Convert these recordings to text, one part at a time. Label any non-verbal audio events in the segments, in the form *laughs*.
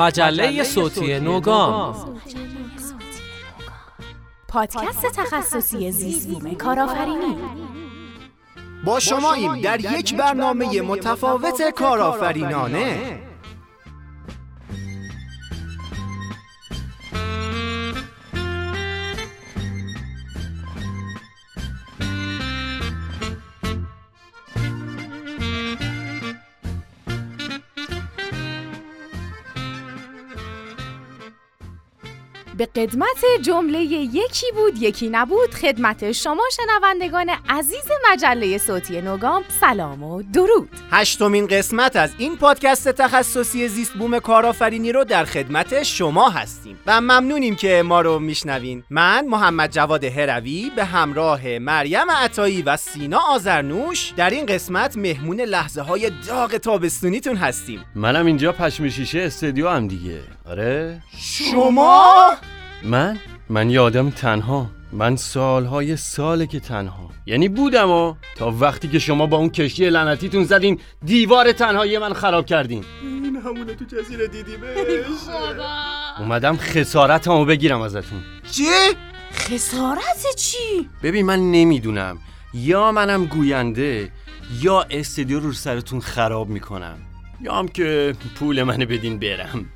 مجله صوتی نوگام. پادکست تخصصی زیست بوم کارآفرینی. با شماییم در یک برنامه متفاوت کارآفرینانه. به قدمت جمله یکی بود یکی نبود. خدمت شما شنوندگان عزیز مجله صوتی نوگام سلام و درود. هشتمین قسمت از این پادکست تخصصی زیست بوم کارآفرینی رو در خدمت شما هستیم. و ممنونیم که ما رو میشنوین. من محمد جواد هروی به همراه مریم عطایی و سینا آزرنوش در این قسمت مهمون لحظه های داغ تابستونیتون هستیم. منم اینجا پشم شیشه استودیو هم دیگه. آره. شما؟ من؟ من یه آدم تنها. من سالهای ساله که تنها. یعنی بودم و تا وقتی که شما با اون کشتی لعنتیتون زدین دیوار تنهایی من خراب کردین. این همونه تو جزیره دیدیمش اومدم خسارتمو بگیرم ازتون. چی؟ خسارت چی؟ ببین من نمی‌دونم. یا منم گوینده یا استودیو رو سرتون خراب می‌کنم. یا هم که پول منو بدین برم.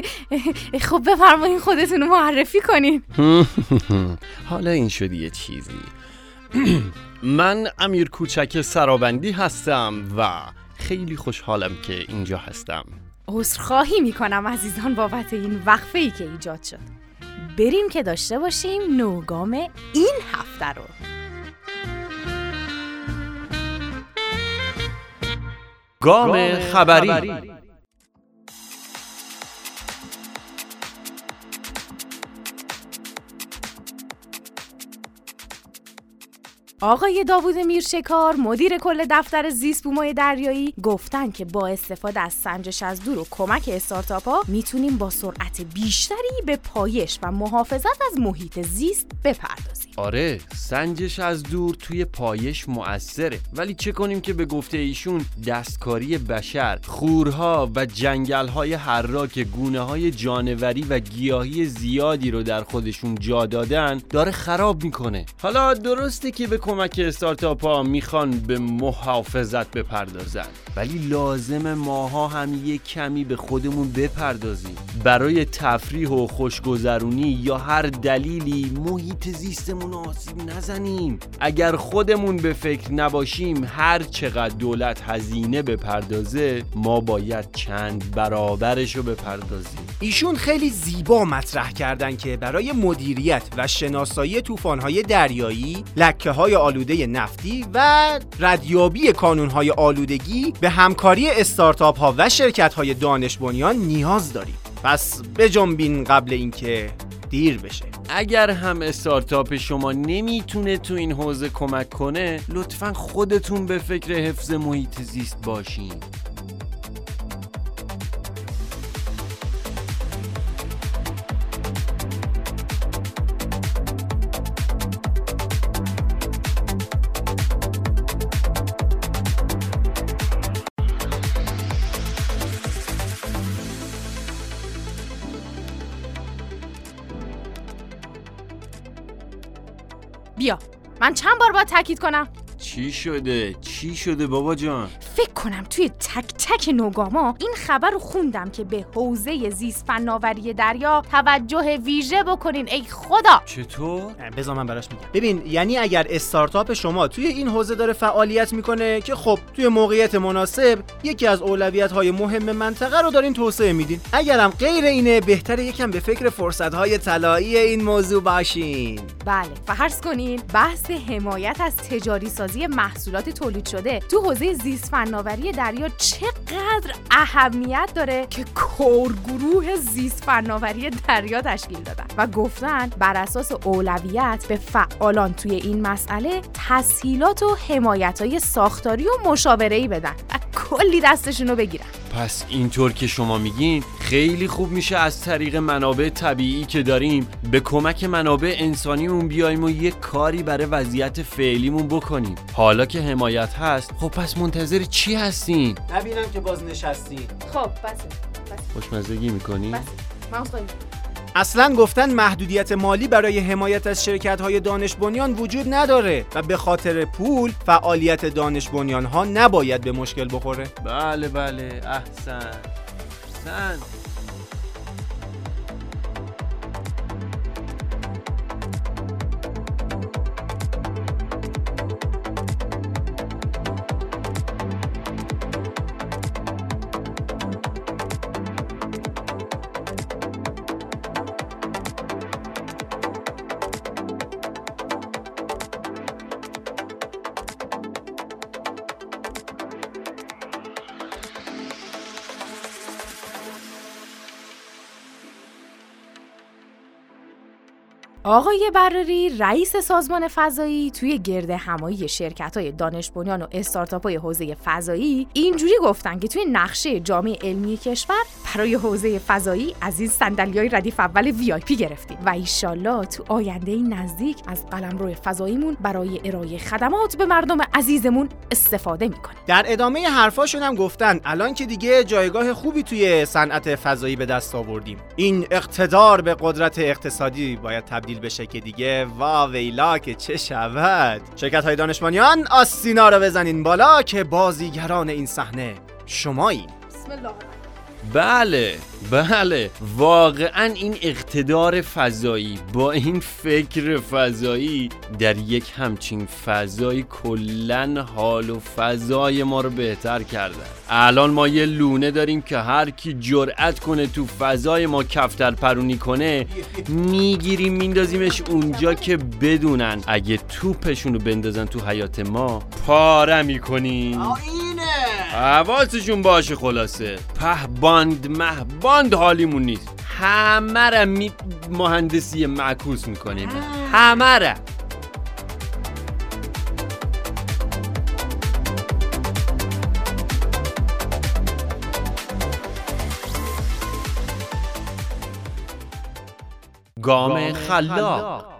*laughs* خب بفرمایین خودتون رو معرفی کنین. *laughs* حالا این شد یه چیزی. *clears throat* من امیر کوچک سرابندی هستم و خیلی خوشحالم که اینجا هستم. عذرخواهی می‌کنم عزیزان بابت این وقفه ای که ایجاد شد. بریم که داشته باشیم نوگام این هفته رو. گام خبری. آقای داوود میرشکار مدیر کل دفتر زیست بومای دریایی گفتن که با استفاده از سنجش از دور و کمک استارتاپ ها می‌تونیم با سرعت بیشتری به پایش و محافظت از محیط زیست بپردازیم. آره سنجش از دور توی پایش مؤثره. ولی چه کنیم که به گفته ایشون دستکاری بشر خورها و جنگلهای حراک گونه های جانوری و گیاهی زیادی رو در خودشون جا دادن داره خراب می‌کنه. حالا درسته که به کمک استارتاپ ها می‌خوان به محافظت بپردازن. ولی لازم ماها هم یه کمی به خودمون بپردازیم. برای تفریح و خوشگذرونی یا هر دلیلی محیط زیستمون رو آسیب نزنیم. اگر خودمون به فکر نباشیم هر چقدر دولت هزینه بپردازه ما باید چند برابرش رو بپردازیم. ایشون خیلی زیبا مطرح کردن که برای مدیریت و شناسایی طوفان‌های دریایی، لکه‌های آلوده نفتی و ردیابی کانون‌های آلودگی به همکاری استارتاپ‌ها و شرکت‌های دانش بنیان نیاز داریم. پس بجنبین قبل اینکه دیر بشه. اگر هم استارتاپ شما نمی‌تونه تو این حوزه کمک کنه لطفا خودتون به فکر حفظ محیط زیست باشین من چند بار باید تاکید کنم؟ چی شده؟ چی شده بابا جان؟ فکر کنم توی تک تک نوگاما این خبر رو خوندم که به حوزه زیست فناوری دریا توجه ویژه بکنین ای خدا چطور؟ بذار من براش میگم ببین یعنی اگر استارتاپ شما توی این حوزه داره فعالیت می‌کنه که خب توی موقعیت مناسب یکی از اولویت های مهم منطقه رو دارین توسعه میدین اگرم غیر اینه بهتره یکم به فکر فرصت های طلایی این موضوع باشین بله فرض کنین بحث حمایت از تجاری سازی محصولات تولید شده تو حوزه زیست فناوری دریا چقدر اهمیت داره که کورگروه زیست فناوری دریا تشکیل دادن. و گفتن بر اساس اولویت به فعالان توی این مسئله تسهیلات و حمایت های ساختاری و مشاوره‌ای بدن و کلی دستشون رو بگیرن. پس اینطور که شما میگین خیلی خوب میشه از طریق منابع طبیعی که داریم به کمک منابع انسانیمون بیایم و یه کاری برای وضعیت فعلیمون بکنیم. حالا که حمایت هست خب پس منتظر چی هستین؟ نبینم که باز نشستی خب بسه خوشمزگی می‌کنی؟ بس من اصلا گفتن محدودیت مالی برای حمایت از شرکت های دانش بنیان وجود نداره و به خاطر پول فعالیت دانش بنیان ها نباید به مشکل بخوره. بله بله احسن. احسن آقای براری رئیس سازمان فضایی توی گرد همایی شرکت های دانش بنیان و استارتاپ های حوزه فضایی اینجوری گفتن که توی نقشه جامعه علمی کشور برای حوزه فضایی از این صندلی های ردیف اول وی آی پی گرفتیم. و ایشالله تو آینده نزدیک از قلمرو فضاییمون برای ارائه خدمات به مردم عزیزمون استفاده می‌کنیم. در ادامه حرفاشون هم گفتن الان که دیگه جایگاه خوبی توی صنعت فضایی به دست آوردیم. این اقتدار به قدرت اقتصادی باید تبدیل بشه. که دیگه وا ویلا که چه شود. شرکت های دانشمندیان آستینا رو بزنین بالا که بازیگران این صحنه شمایین بسم الله. بله بله. واقعا این اقتدار فضایی با این فکر فضایی در یک همچین فضایی کلا حال و فضای ما رو بهتر کردن الان ما یه لونه داریم که هر کی جرأت کنه تو فضای ما کفتر پرونی کنه می‌گیریم میندازیمش اونجا که بدونن. اگه توپشون رو بندازن تو حیات ما پاره می‌کنیم. حواسشون باشه خلاصه. پهباند مهباند حالیمون نیست. همه را می مهندسی معکوس می‌کنیم. همه را گام خلاق.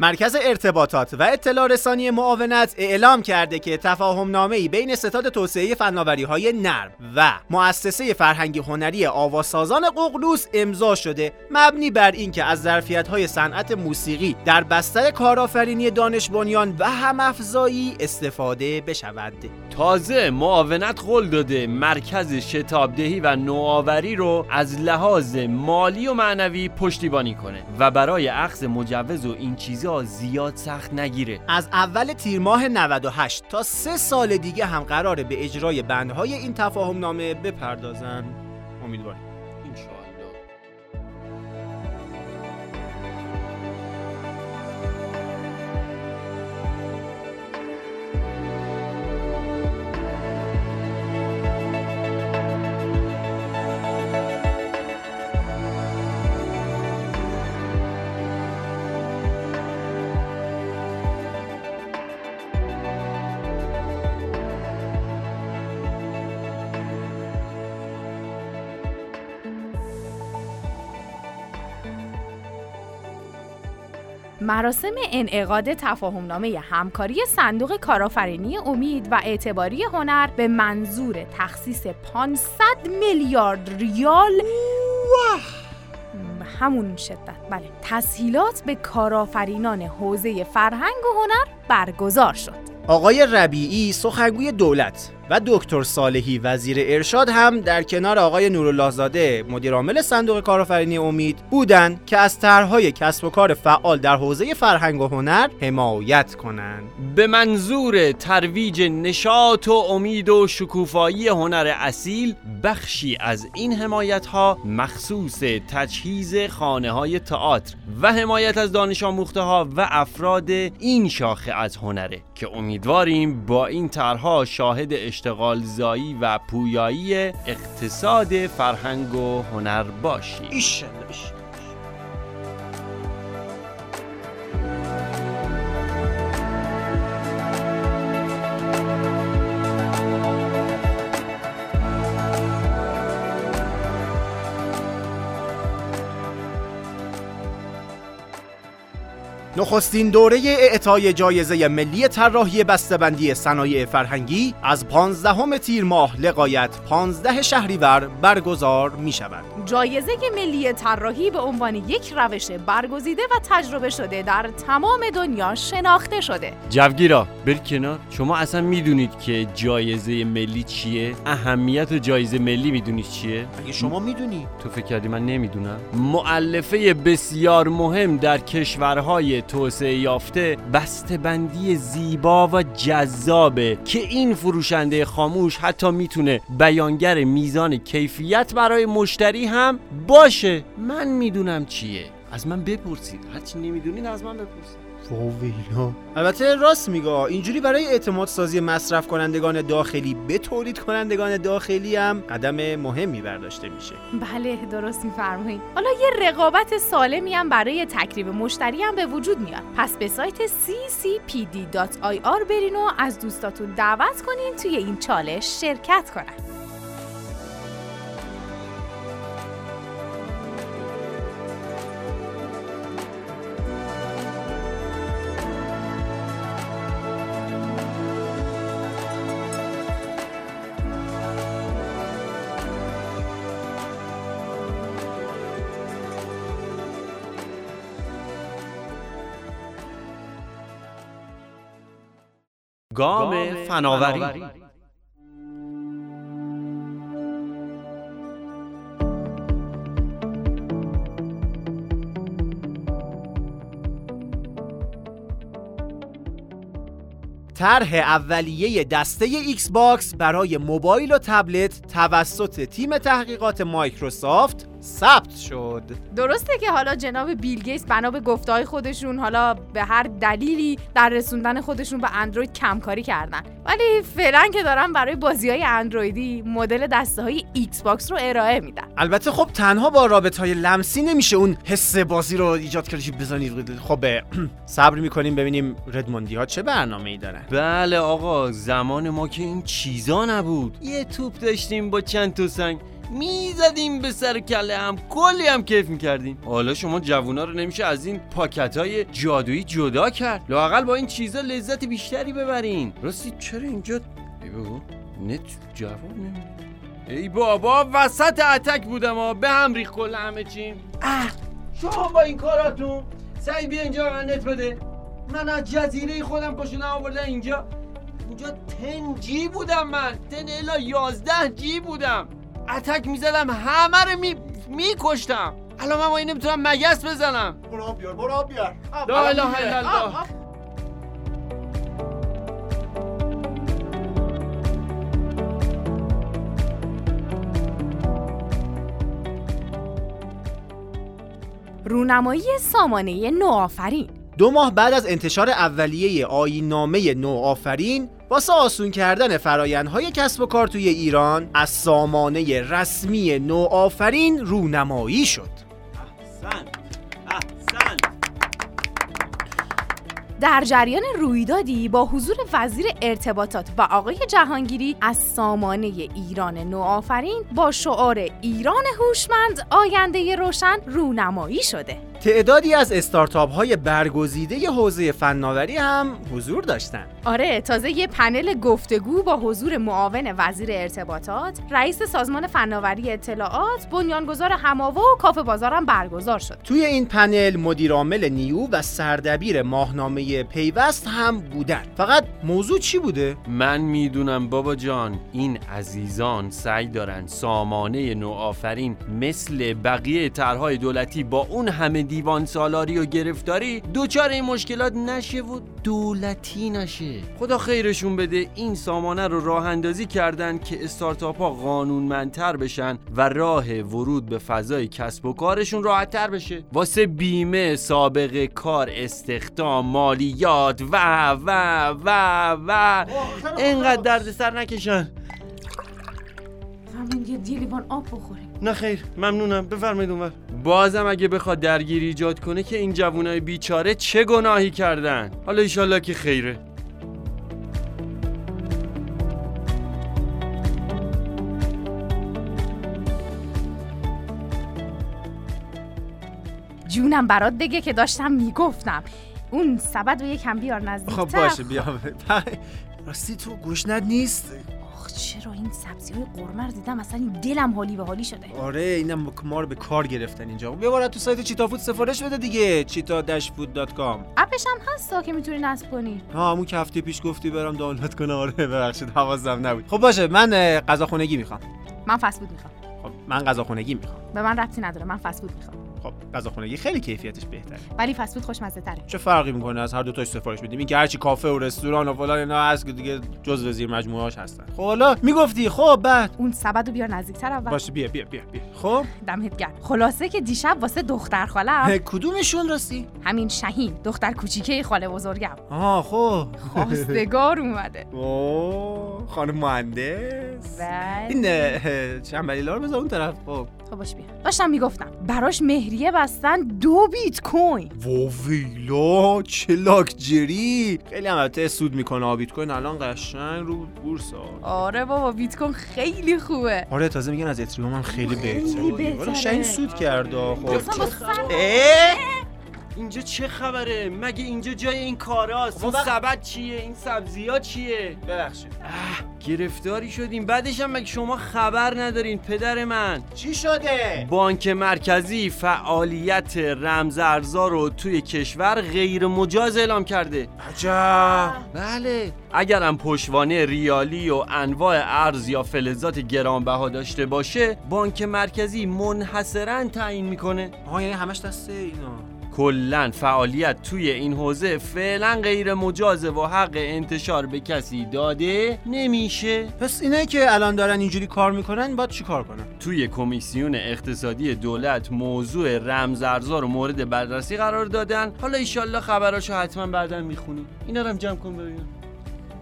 مرکز ارتباطات و اطلاع رسانی معاونت اعلام کرده که تفاهم نامه بین ستاد توسعه فناوری های نرم و مؤسسه فرهنگی هنری آواسازان ققنوس امضا شده مبنی بر اینکه از ظرفیت های صنعت موسیقی در بستر کارآفرینی دانش بنیان و هم افزایی استفاده بشود. تازه معاونت قول داده مرکز شتابدهی و نوآوری رو از لحاظ مالی و معنوی پشتیبانی کنه و برای اخذ مجوز و این زیاد سخت نگیره. از اول تیر ماه 98 تا سه سال دیگه هم قراره به اجرای بندهای این تفاهم نامه بپردازن. امیدواریم. مراسم انعقاد تفاهمنامه همکاری صندوق کارآفرینی امید و اعتباری هنر به منظور تخصیص 500 میلیارد ریال. به همون شدت. بله. تسهیلات به کارآفرینان حوزه فرهنگ و هنر برگزار شد. آقای ربیعی سخنگوی دولت. و دکتر صالحی وزیر ارشاد هم در کنار آقای نورالله زاده مدیر عامل صندوق کارآفرینی امید بودند که از طرحهای کسب و کار فعال در حوزه فرهنگ و هنر حمایت کنند. به منظور ترویج نشاط و امید و شکوفایی هنر اصیل بخشی از این حمایت ها مخصوص تجهیز خانه های تئاتر و حمایت از دانش آموخته ها و افراد این شاخه از هنره که امیدواریم با این طرحها شاهد اشتغال زایی و پویایی اقتصاد فرهنگ و هنر ایشالله ایشالله. نخستین دوره اعطای جایزه ملی طراحی بسته‌بندی صنایع فرهنگی از 15 تیر ماه لقایت 15 شهریور برگزار می شود. جایزه ملی طراحی به عنوان یک روش برگزیده و تجربه شده در تمام دنیا شناخته شده. جوگیرا بر کنار شما اصلا می‌دونید که جایزه ملی چیه؟ اهمیت جایزه ملی می‌دونید چیه؟ اگه شما می‌دونی تو فکر کردی من نمی‌دونم معلفه بسیار مهم در کشورهای توسعه یافته بسته‌بندی زیبا و جذابه که این فروشنده خاموش حتی می‌تونه بیانگر میزان کیفیت برای مشتری هم باشه. من می‌دونم چیه. از من بپرسید. هرچی نمی‌دونید از من بپرسید. واویلا البته راست میگه. اینجوری برای اعتماد سازی مصرف کنندگان داخلی به تولید کنندگان داخلی هم قدم مهمی برداشته میشه. بله درست میفرمایید حالا یه رقابت سالمی هم برای تکریب مشتری هم به وجود میاد. پس به سایت ccpd.ir برین و از دوستاتون دعوت کنین توی این چالش شرکت کنن. گام فناوری. طرح اولیه دسته ایکس باکس برای موبایل و تبلت توسط تیم تحقیقات مایکروسافت ثبت شد. درسته که حالا جناب بیل گیتس بنا به گفته‌ی خودشون حالا به هر دلیلی در رسوندن خودشون به اندروید کمکاری کردن. ولی فعلا که دارن برای بازی های اندرویدی مدل دسته های ایکس باکس رو ارائه میدن. البته خب تنها با رابط های لمسی نمیشه اون حس بازی رو ایجاد کردی بزنید خب *clears throat* صبر می‌کنیم ببینیم ردموندی ها چه برنامه ای دارن. بله آقا زمان ما که این چیزا نبود. یه توپ داشتیم با چند تا سنگ. می‌زدیم به سر کله هم. کلی هم کیف می‌کردیم. حالا شما جوونا رو نمیشه از این پاکت های جادویی جدا کرد. لاقل با این چیزا لذت بیشتری ببرین. راستی چرا اینجا؟ ای بابا نت جواب نمی ای بابا وسط اتک بودم ها. به هم ریخ کل همه چیم اه شما با این کاراتون سعی بیا اینجا نت بده. من از جزیره خودم پاشو آوردن اینجا. اونجا تن جی بودم من. تن الا یازده جی بودم. اتک می‌زدم همه رو می... میکشتم. الان من با این نمی‌تونم مگس بزنم. برو بیار برو بیار. لا اله الا الله. رونمایی سامانه نوآفرین. دو ماه بعد از انتشار اولیه آییننامه نوآفرین واسه آسون کردن فرایندهای کسب و کار توی ایران از سامانه رسمی نوآفرین رونمایی شد. احسن احسن. در جریان رویدادی با حضور وزیر ارتباطات و آقای جهانگیری از سامانه ایران نوآفرین با شعار ایران هوشمند آینده روشن رونمایی شده. تعدادی از استارتاپ های برگزیده حوزه فناوری هم حضور داشتن. آره تازه یه پنل گفتگو با حضور معاون وزیر ارتباطات رئیس سازمان فناوری اطلاعات بنیانگذار هماوا و کافه بازارم برگزار شد. توی این پنل مدیرعامل نیو و سردبیر ماهنامه پیوست هم بودن. فقط موضوع چی بوده؟ من می‌دونم بابا جان این عزیزان سعی دارن سامانه نوآفرین مثل بقیه طرحهای دولتی با اون همه دیوان سالاری و گرفتاری دوچار این مشکلات نشه و دولتی نشه. خدا خیرشون بده این سامانه رو راه اندازی کردن که استارتاپ ها قانونمندتر بشن و راه ورود به فضای کسب و کارشون راحتتر بشه. واسه بیمه سابقه کار استخدام مالیات و و و و. اینقدر دردسر نکشن. همین یه لیوان آب بخوریم. نه خیر ممنونم. بفرمایید اونور. بازم اگه بخواد درگیری ایجاد کنه که این جوونای بیچاره چه گناهی کردن؟ حالا ایشالله که خیره. جونم برات بگه که داشتم می‌گفتم. اون سبد رو یکم بیار نزدیکتر. خب باشه بیا. *laughs* راستی تو گوشنت نیست؟ چرا این سبزی های قرمه رو دیدم؟ اصلا این دلم حالی به حالی شده. آره اینم ما رو به کار گرفتن اینجا. بیا تو سایت چیتا فود سفارش بده دیگه چیتا food.com اپش هم هستا که می‌تونی نصب کنی. ها همون که هفته پیش گفتی برم دانلود کنم. آره ببخشید حواسم نبود. خب باشه من غذا خونگی می‌خوام. من فست فود می‌خوام. خب من غذا خونگی می‌خوام. به من ربطی نداره من فست فود می‌خوام. خب غذا خونگی خیلی کیفیتش بهتره. ولی فست فود خوشمزه تره چه فرقی می‌کنه از هر دو تاش سفارش بدیم؟ این که هرچی کافه و رستوران و فلان اینا هست که دیگه جزء زیر مجموعهاش هستن. خب حالا می‌گفتی خب بعد. اون سبد رو بیار نزدیکتر اول. باشه بیا بیا بیا بیا. خب. دمت گرم. خلاصه که دیشب واسه دختر خالم کدومشون راستی؟ همین شهین دختر کوچیکه خاله بزرگم آها خب. خواستگار اومده. *laughs* اوه خانم مهندس. بله. این چنبلیلا رو بذار اون طرف. خب. خب باش بیا. داشتم می‌گفتم براش مهریه بستن دو بیت کوین واویلا چه لاکجری. خیلی هم البته سود می‌کنه. بیت کوین الان قشنگ رو بورس آره بابا بیت کوین خیلی خوبه. آره تازه میگن از اتریوم هم خیلی خیلی بهتره. بهتره. شاین سود کرده خب. اینجا چه خبره؟ مگه اینجا جای این کاراست؟ اون وقت- سبد چیه؟ این سبزی ها چیه؟ ببخشید. گرفتاری شدیم. بعدش هم مگه شما خبر ندارین پدر من؟ چی شده؟ بانک مرکزی فعالیت رمز ارزا رو توی کشور غیر مجاز اعلام کرده. عجب. بله. اگرم پشتوانه ریالی و انواع ارز یا فلزات گرانبها داشته باشه بانک مرکزی منحصرا تعیین می‌کنه. آها یعنی همش دسته اینا کلا فعالیت توی این حوزه فعلا غیر مجازه و حق انتشار به کسی داده نمیشه. پس اینایی که الان دارن اینجوری کار می‌کنن باید چی کار کنن؟ توی کمیسیون اقتصادی دولت موضوع رمزارزها رو مورد بررسی قرار دادن. حالا ایشالله خبراشو حتما بعدا می‌خونیم. اینا رو هم جمع کن ببینم.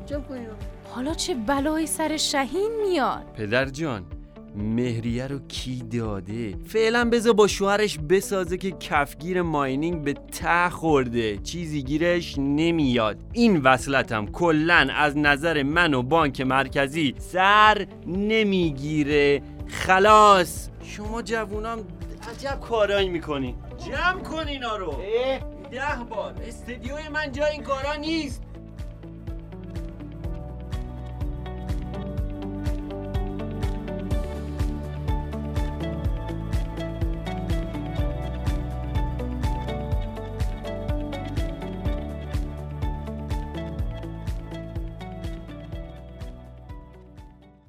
جمع کن اینا. حالا چه بلایی سر شهین میاد؟ پدر جان مهریه رو کی داده؟ فعلا بذار با شوهرش بسازه که کفگیر ماینینگ به ته خورده. چیزی گیرش نمیاد. این وصلتم کلا از نظر من و بانک مرکزی سر نمی‌گیره. خلاص. شما جوونام عجب کارایی می‌کنی جمع کن اینا رو ده بار. استدیوی من جای این کارا نیست.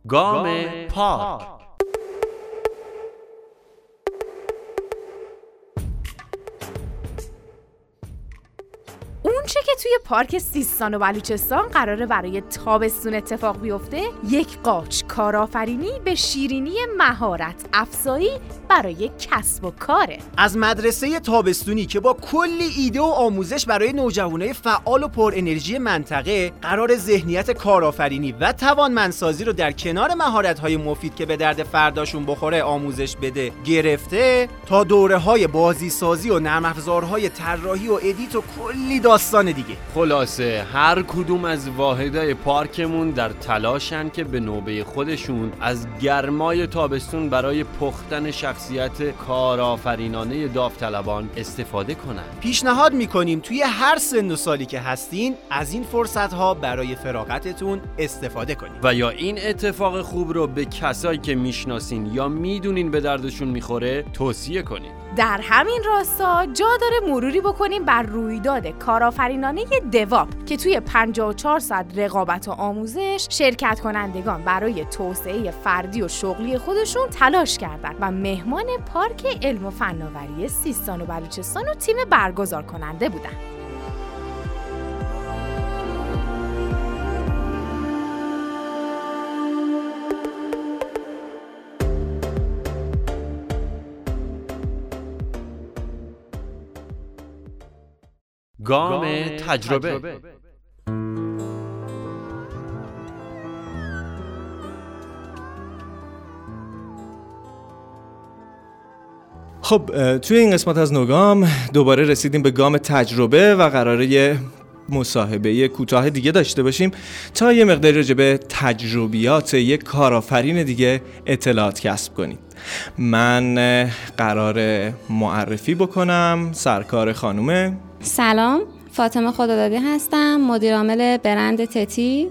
گام پاک. اون چه که توی پارک سیستان و بلوچستان قراره برای تابستون اتفاق بیفته یک قاچ کارآفرینی به شیرینی مهارت افزایی برای کسب و کاره. از مدرسه تابستونی که با کلی ایده و آموزش برای نوجوانای فعال و پر انرژی منطقه قراره ذهنیت کارآفرینی و توانمندسازی رو در کنار مهارت‌های مفید که به درد فرداشون بخوره آموزش بده گرفته تا دوره های بازی سازی و نرم افزارهای طراحی و edit و کلی داستان دیگه. خلاصه هر کدوم از واحدای پارکمون در تلاشن که به نوبه خودشون از گرمای تابستون برای پختن شخصیت کارآفرینانه داوطلبان استفاده کنن پیشنهاد می‌کنیم توی هر سن و سالی که هستین از این فرصت ها برای فراغتتون استفاده کنیم و یا این اتفاق خوب رو به کسایی که می‌شناسین یا می‌دونین به دردشون می‌خوره توصیه کنین در همین راستا جا داره مروری بکنیم بر رویداد کارآفرینانه دواب که توی 54 ساعت رقابت و آموزش شرکت کنندگان برای توسعه فردی و شغلی خودشون تلاش کردند و مهمان پارک علم و فناوری سیستان و بلوچستان و تیم برگزار کننده بودند. گام تجربه. خب توی این قسمت از نوگام دوباره رسیدیم به گام تجربه و قراره یه مصاحبه کوتاه دیگه داشته باشیم تا یه مقداری راجع به تجربیات یک کارآفرین دیگه اطلاعات کسب کنیم. من قرار معرفی بکنم سرکار خانومه سلام فاطمه خدادادی هستم مدیر عامل برند تتی.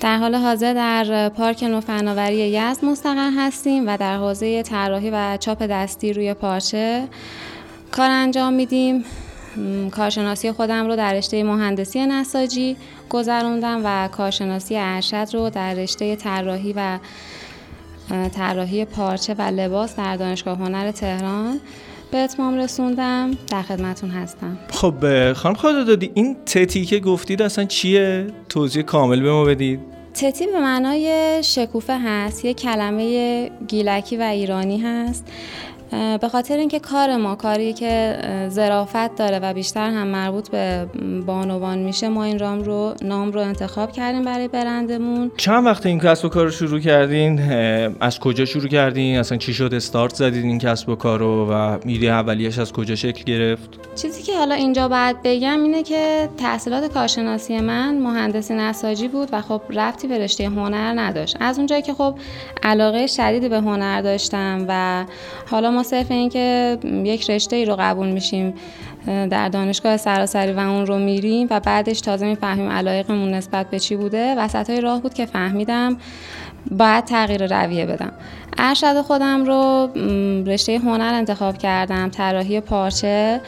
در حال حاضر در پارک نوفناوری یزد مستقر هستیم و در حوزه طراحی و چاپ دستی روی پارچه کار انجام میدیم. کارشناسی خودم رو در رشته مهندسی نساجی گذروندم و کارشناسی ارشد رو در رشته طراحی و طراحی پارچه و لباس در دانشگاه هنر تهران. به اتمام رسوندم در خدمتون هستم. خب خانم خدا دادی این تتی که گفتید اصلا چیه؟ توضیح کامل به ما بدید. تتی به معنای شکوفه هست یه کلمه گیلکی و ایرانی هست. به خاطر اینکه کار ما کاری که ظرافت داره و بیشتر هم مربوط به بانوان میشه ما این رام رو نام رو انتخاب کردیم برای برندمون. چند وقت این کسب و کار رو شروع کردین؟ از کجا شروع کردین؟ اصلا چی شد؟ استارت زدین این کسب و کار رو و ایده اولیش از کجا شکل گرفت؟ چیزی که حالا اینجا باید بگم اینه که تحصیلات کارشناسی من مهندسی نساجی بود و خب رفتی به رشته هنر نداشت. از اونجایی که خب علاقه شدیدی به هنر داشتم و حالا ما صرف اینکه یک رشته ای رو قبول میشیم در دانشگاه سراسری و اون رو میریم و بعدش تازه می‌فهمیم علایقمون نسبت به چی بوده. وسط های راه بود که فهمیدم باید تغییر رویه بدم. ارشد خودم رو رشته هنر انتخاب کردم طراحی پارچه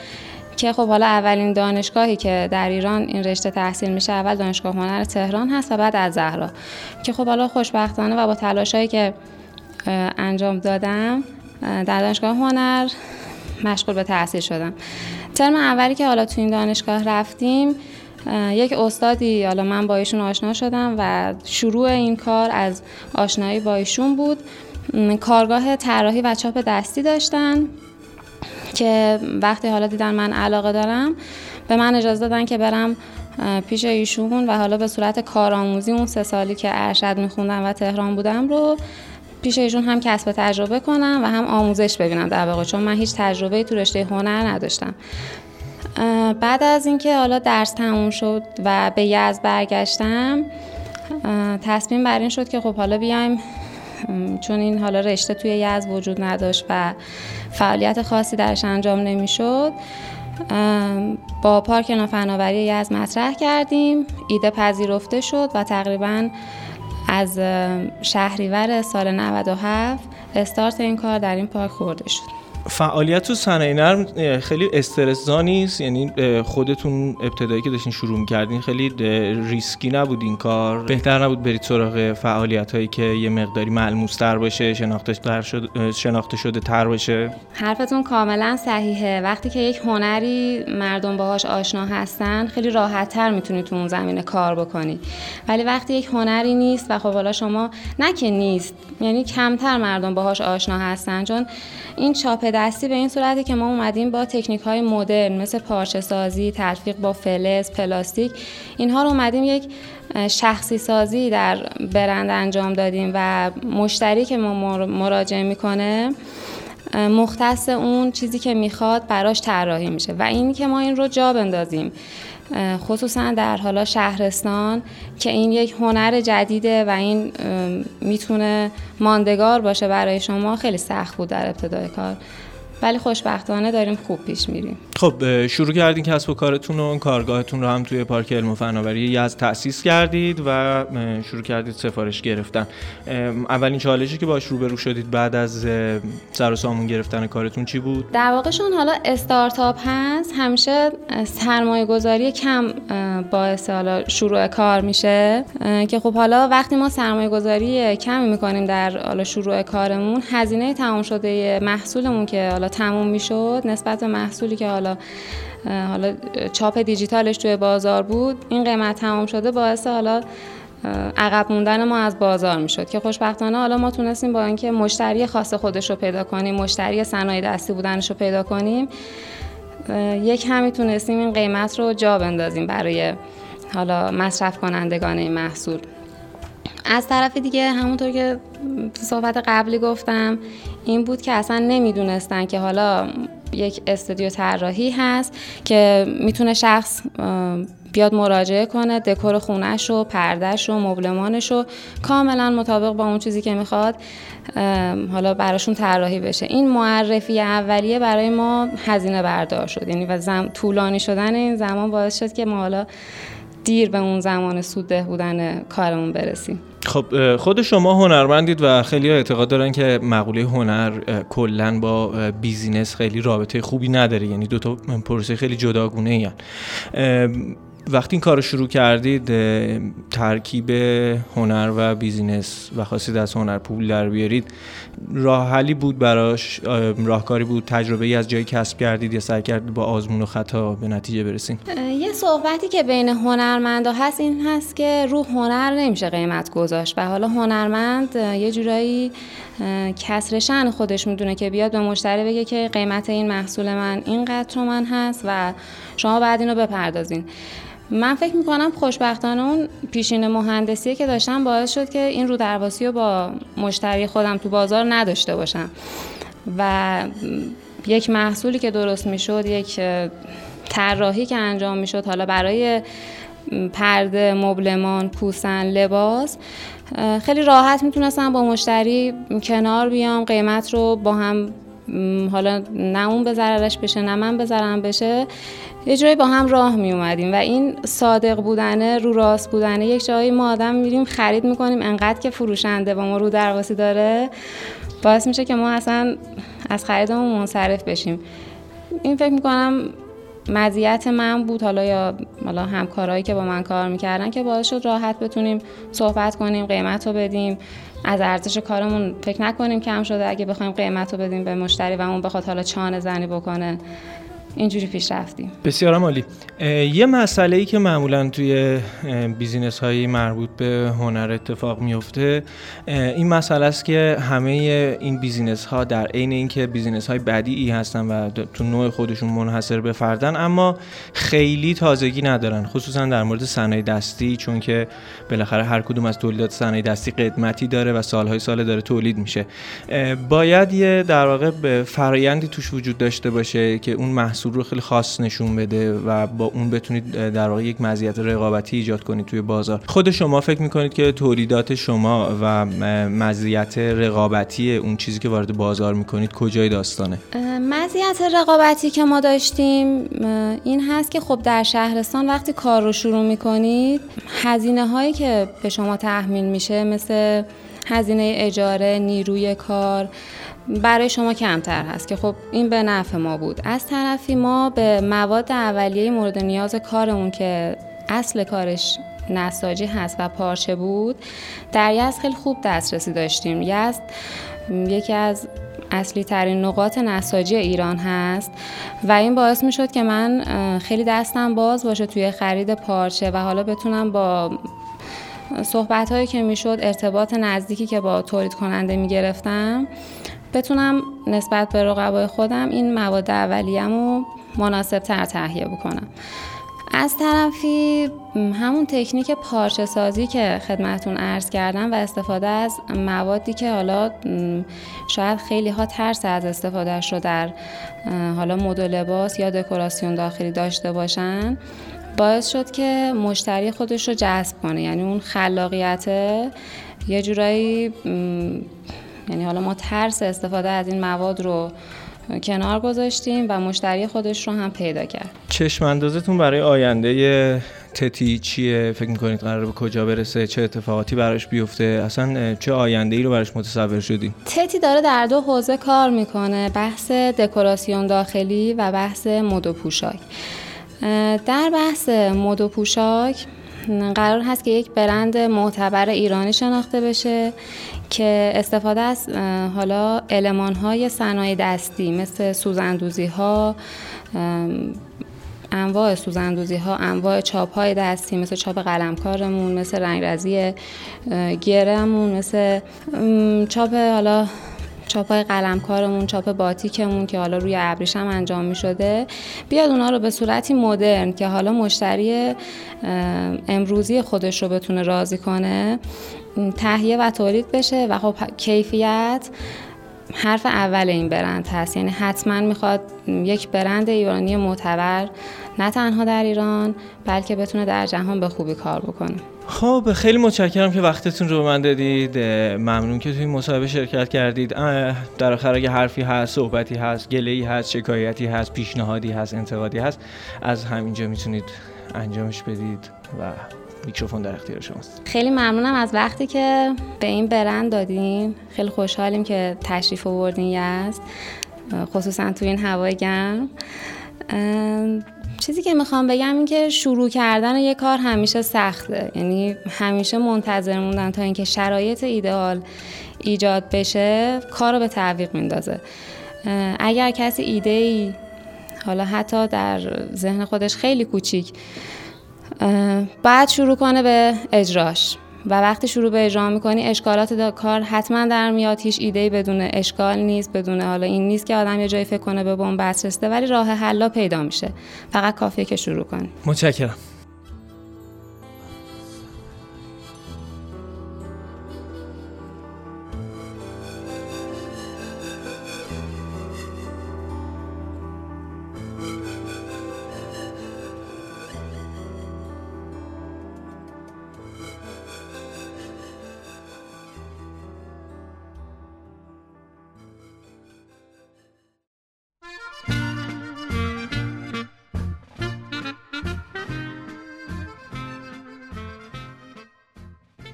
که خب حالا اولین دانشگاهی که در ایران این رشته تحصیل میشه اول دانشگاه هنر تهران هست و بعد از زهرا. که خب حالا خوشبختانه و با تلاشایی که انجام دادم در دانشگاه هنر مشغول به تحصیل شدم. ترم اولی که حالا تو این دانشگاه رفتیم یک استادی حالا من با ایشون آشنا شدم و شروع این کار از آشنایی با ایشون بود. کارگاه طراحی و چاپ دستی داشتن که وقتی حالا دیدن من علاقه دارم به من اجازه دادن که برم پیش ایشون و حالا به صورت کارآموزی اون سه سالی که ارشد میخوندم و تهران بودم رو پیش ایشون هم کسب تجربه کنم و هم آموزش ببینم در واقع چون من هیچ تجربه تو رشته هنر نداشتم. بعد از اینکه حالا درس تموم شد و به یزد برگشتم تصمیم بر این شد که خب حالا بیایم. چون این حالا رشته توی یزد وجود نداشت و فعالیت خاصی درش انجام نمی‌شد با پارک نوفناوری یزد مطرح کردیم. ایده پذیرفته شد و تقریبا از شهریور سال 97 استارت این کار در این پارک خورده شد. فعالیت تو صنایع نرم خیلی استرس نیست. یعنی خودتون ابتدایی که داشتین شروع می‌کردین خیلی ریسکی نبود این کار. بهتر نبود برید سراغ فعالیت هایی که یه مقداری ملموس تر باشه شناخته, شده، شناخته شده تر باشه. حرفتون کاملا صحیحه. وقتی که یک هنری مردم باهاش آشنا هستن خیلی راحت تر می‌تونی تو اون زمینه کار بکنی. ولی وقتی یک هنری نیست و خب حالا شما نه نیست یعنی کمتر مردم باهاش آشنا هستن. چون این چاپ دستی به این صورتی که ما اومدیم با تکنیک های مدرن مثل پارچه سازی تلفیق با فلز پلاستیک اینها رو اومدیم یک شخصی سازی در برند انجام دادیم و مشتری که ما مراجعه می‌کنه مختص اون چیزی که می‌خواد براش طراحی میشه و این که ما این رو جا بندازیم خصوصا در حالا شهرستان که این یک هنر جدیده و این می‌تونه ماندگار باشه برای شما خیلی سخت بود در ابتدای کار. ولی خوشبختانه داریم خوب پیش میریم. خب شروع کردین کسب و کارتون و کارگاهتون رو هم توی پارک علم و فناوری یزد تأسیس کردید و شروع کردید سفارش گرفتن. اولین چالشی که باش روبرو شدید بعد از سر و سامون گرفتن کارتون چی بود؟ در واقعشون حالا استارتاپ هست. همیشه سرمایه گذاری کم باعث حالا شروع کار میشه که خب حالا وقتی ما سرمایه گذاری کمی می‌کنیم در حالا شروع کارمون هزینه تمام شده محصولمون که حالا تموم می‌شد نسبت به محصولی که حالا حالا چاپ دیجیتالش توی بازار بود. این قیمت تمام شده باعث حالا عقب موندن ما از بازار می‌شد که خوشبختانه حالا ما تونستیم با اینکه مشتری خاص خودش رو پیدا کنیم مشتری صنایع دستی بودنش رو پیدا کنیم یک همی تونستیم این قیمت رو جا بندازیم برای حالا مصرف کنندگان این محصول. از طرف دیگه همونطور که صحبت قبلی گفتم این بود که اصلا نمی‌دونستن که حالا یک استودیو طراحی هست که می‌تونه شخص بیاد مراجعه کنه دکور خونش و پردهش و مبلمانش و کاملا مطابق با اون چیزی که می‌خواد حالا براشون طراحی بشه. این معرفی اولیه برای ما هزینه بردار شد. یعنی و زم... طولانی شدن این زمان باعث شد که ما حالا دیر به اون زمان سودده بودن کارمون برسیم. خب خود شما هنرمندید و خیلی اعتقاد دارن که مقوله هنر کلا با business خیلی رابطه خوبی نداره. یعنی دو تا پروسه خیلی جداگونه ای وقتی این کار رو شروع کردید ترکیب هنر و business و خواستید از هنر پول در بیارید راه حلی بود براش؟ راهکاری بود؟ تجربه ای از جایی کسب کردید یا سعی کردید با آزمون و خطا به نتیجه برسید یه صحبتی که بین هنرمندا هست این هست که رو هنر نمیشه قیمت گذاشت و حالا هنرمند یه جورایی کسر شن خودش می‌دونه که بیاد به مشتری بگه که قیمت این محصول من اینقدر من هست و شما بعد اینو بپردازین. من فکر می‌کنم خوشبختانه اون پیشین مهندسی که داشتم باعث شد که این رو درواسی رو با مشتری خودم تو بازار نداشته باشم. و یک محصولی که درست می‌شد یک طراحی که انجام می‌شد حالا برای پرده مبلمان پوسن لباس خیلی راحت می‌تونستم با مشتری کنار بیام قیمت رو با هم حالا نه اون به ضررش بشه نه من به بشه. یه جایی با هم راه می اومدیم و این صادق بودنه رو راست بودنه یک جایی ما آدم میریم خرید می‌کنیم. انقدر که فروشنده با ما رو درواسی داره باعث میشه که ما اصلا از خریدمون منصرف بشیم. این فکر می‌کنم مزیت من بود. حالا یا حالا همکارایی که با من کار می‌کردن که باعث شد راحت بتونیم صحبت کنیم قیمت رو بدیم. از ارزش کارمون فکر نکنیم کم شده. اگه بخوایم قیمت رو بدیم به مشتری و اون بخواد حالا چانه زنی بکنه. اینجوری پیش رفتیم. بسیار عالی. یه مسئله ای که معمولا توی بیزینس های مربوط به هنر اتفاق میفته این مسئله است که همه این business ها در عین اینکه بیزینس های بدیعی هستن و تو نوع خودشون منحصر به فردن اما خیلی تازگی ندارن خصوصا در مورد صنایع دستی چون که بالاخره هر کدوم از تولیدات صنایع دستی قدمتی داره و سالهای سال داره تولید میشه. باید یه در واقع فرایندی توش وجود داشته باشه که اون محصول محصول رو خیلی خاص نشون بده و با اون بتونید در واقع یک مزیت رقابتی ایجاد کنید توی بازار. خود شما فکر می‌کنید که تولیدات شما و مزیت رقابتی اون چیزی که وارد بازار می‌کنید کجای داستانه؟ مزیت رقابتی که ما داشتیم این هست که خب در شهرستان وقتی کار رو شروع می‌کنید هزینه هایی که به شما تحمیل میشه مثل هزینه اجاره نیروی کار برای شما کمتر هست که خب این به نفع ما بود. از طرفی ما به مواد اولیه مورد نیاز کارمون که اصل کارش نساجی هست و پارچه بود در یزد خیلی خوب دسترسی داشتیم. یزد یکی از اصلی ترین نقاط نساجی ایران هست و این باعث می شد که من خیلی دستم باز باشه توی خرید پارچه و حالا بتونم با صحبت هایی که می شد ارتباط نزدیکی که با تولید کننده می گرفتم بتونم نسبت به رقبای خودم این مواد اولیه‌مو رو مناسب تر تهیه بکنم. از طرفی همون تکنیک پارچه سازی که خدمتون عرض کردم و استفاده از موادی که حالا شاید خیلی ها ترس از استفادهش رو در حالا مد لباس یا دکوراسیون داخلی داشته باشن باعث شد که مشتری خودش رو جذب کنه. یعنی اون خلاقیت یه جورایی یعنی حالا ما ترس استفاده از این مواد رو کنار گذاشتیم و مشتری خودش رو هم پیدا کرد. چشم اندازتون برای آینده تتی چیه؟ فکر می‌کنید قرار به کجا برسه؟ چه اتفاقاتی براش بیفته؟ اصلا چه آینده ای رو براش متصور شدیم تتی داره در دو حوزه کار می‌کنه بحث دکوراسیون داخلی و بحث مد و پوشاک. در بحث مد و پوشاک قرار هست که یک برند معتبر ایرانی شناخته بشه. که استفاده از حالا علمان های صنایع دستی مثل سوزندوزی ها انواع سوزندوزی ها انواع چاپ های دستی مثل چاپ قلمکارمون مثل رنگرزی گرمون مثل چاپ حالا چاپ های قلمکارمون چاپ باتیکمون که حالا روی ابریشم انجام می شده بیاد اونا رو به صورتی مدرن که حالا مشتری امروزی خودش رو بتونه راضی کنه. تهیه و تولید بشه و خب کیفیت حرف اول این برند هست. یعنی حتما می‌خواد یک برند ایرانی معتبر نه تنها در ایران بلکه بتونه در جهان به خوبی کار بکنه. خب خیلی متشکرم که وقتتون رو به من دادید. ممنون که توی مصاحبه شرکت کردید. در آخر اگه حرفی هست صحبتی هست گله‌ای هست شکایتی هست پیشنهادی هست انتقادی هست از همینجا می‌تونید انجامش بدید و میکروفون در اختیار شماست. خیلی ممنونم از وقتی که به این برند دادیم خیلی خوشحالیم که تشریف آوردین است. خصوصا تو این هوای گرم. چیزی که می‌خوام بگم این که شروع کردن یه کار همیشه سخته. یعنی همیشه منتظر موندن تا اینکه شرایط ایدئال ایجاد بشه کار رو به تعویق میندازه. اگر کسی ایده ای حالا حتی در ذهن خودش خیلی کوچیک بعد شروع کنه به اجراش. و وقتی شروع به اجرا می‌کنی اشکالات کار حتما در میاد. هیچ ایده بدون اشکال نیست بدون حالا این نیست که آدم یه جایی فکر کنه به بنبست رسیده ولی راه حلا پیدا میشه. فقط کافیه که شروع کنی. متشکرم.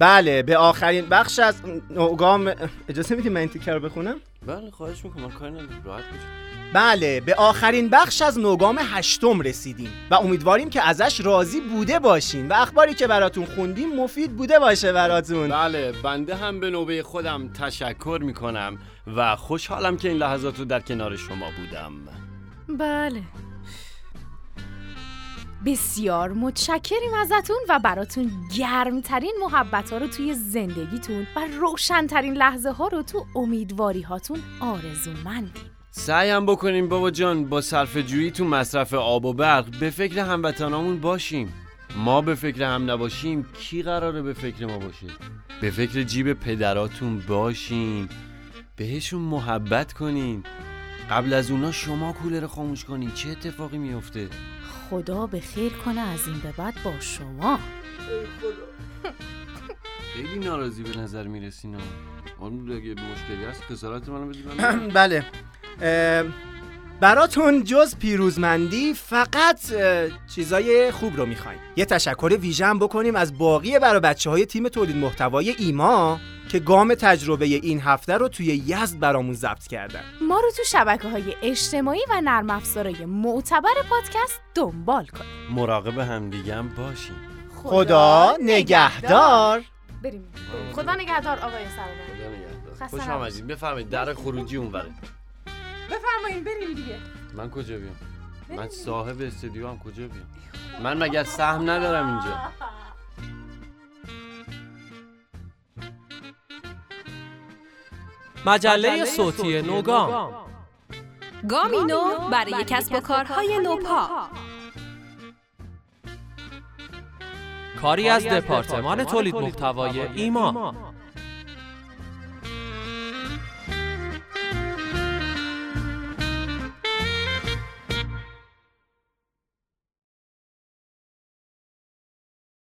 بله به آخرین بخش از نوگام اجازه میدیم من این تیکر رو بخونم؟ بله خواهش می‌کنم. کاری راحت بله به آخرین بخش از نوگام هشتم رسیدیم و امیدواریم که ازش راضی بوده باشین و اخباری که براتون خوندیم مفید بوده باشه براتون. بله بنده هم به نوبه خودم تشکر می‌کنم و خوشحالم که این لحظات رو در کنار شما بودم. بله. بسیار متشکریم ازتون و براتون گرمترین محبت ها رو توی زندگیتون و روشنترین لحظه ها رو تو امیدواری هاتون آرزومندیم. سعیم بکنیم بابا جان با صرف جویی تو مصرف آب و برق به فکر هموطنامون باشیم. ما به فکر هم نباشیم کی قراره به فکر ما باشه؟ به فکر جیب پدراتون باشین بهشون محبت کنین قبل از اونا شما کولر خاموش کنین چه اتفاقی میفته خدا به خیر کنه از این به بعد با شما. خیلی ناراضی به نظر می‌رسین اون اگه مشکلی هست خسارت منو بدید بله. براتون جز پیروزمندی فقط چیزای خوب رو می‌خوایم. یه تشکر ویژه بکنیم از باقی برای بچه های تیم تولید محتوای ایما. که گام تجربه این هفته رو توی یزد برامون ضبط کردن. ما رو تو شبکه های اجتماعی و نرم افزارهای معتبر پادکست دنبال کنیم مراقب همدیگه هم باشیم خدا, خدا نگهدار. بریم. خدا نگهدار آقای سرور خوش آمدید بفرمایید در خروجی اونوره بفرمایید بریم دیگه. من کجا بیام من صاحب استودیو هم کجا بیام من مگر سهم ندارم اینجا؟ مجله صوتی نوگام. گامی نو برای کسب و کارهای نوپا. کاری از دپارتمان تولید محتوای ایما.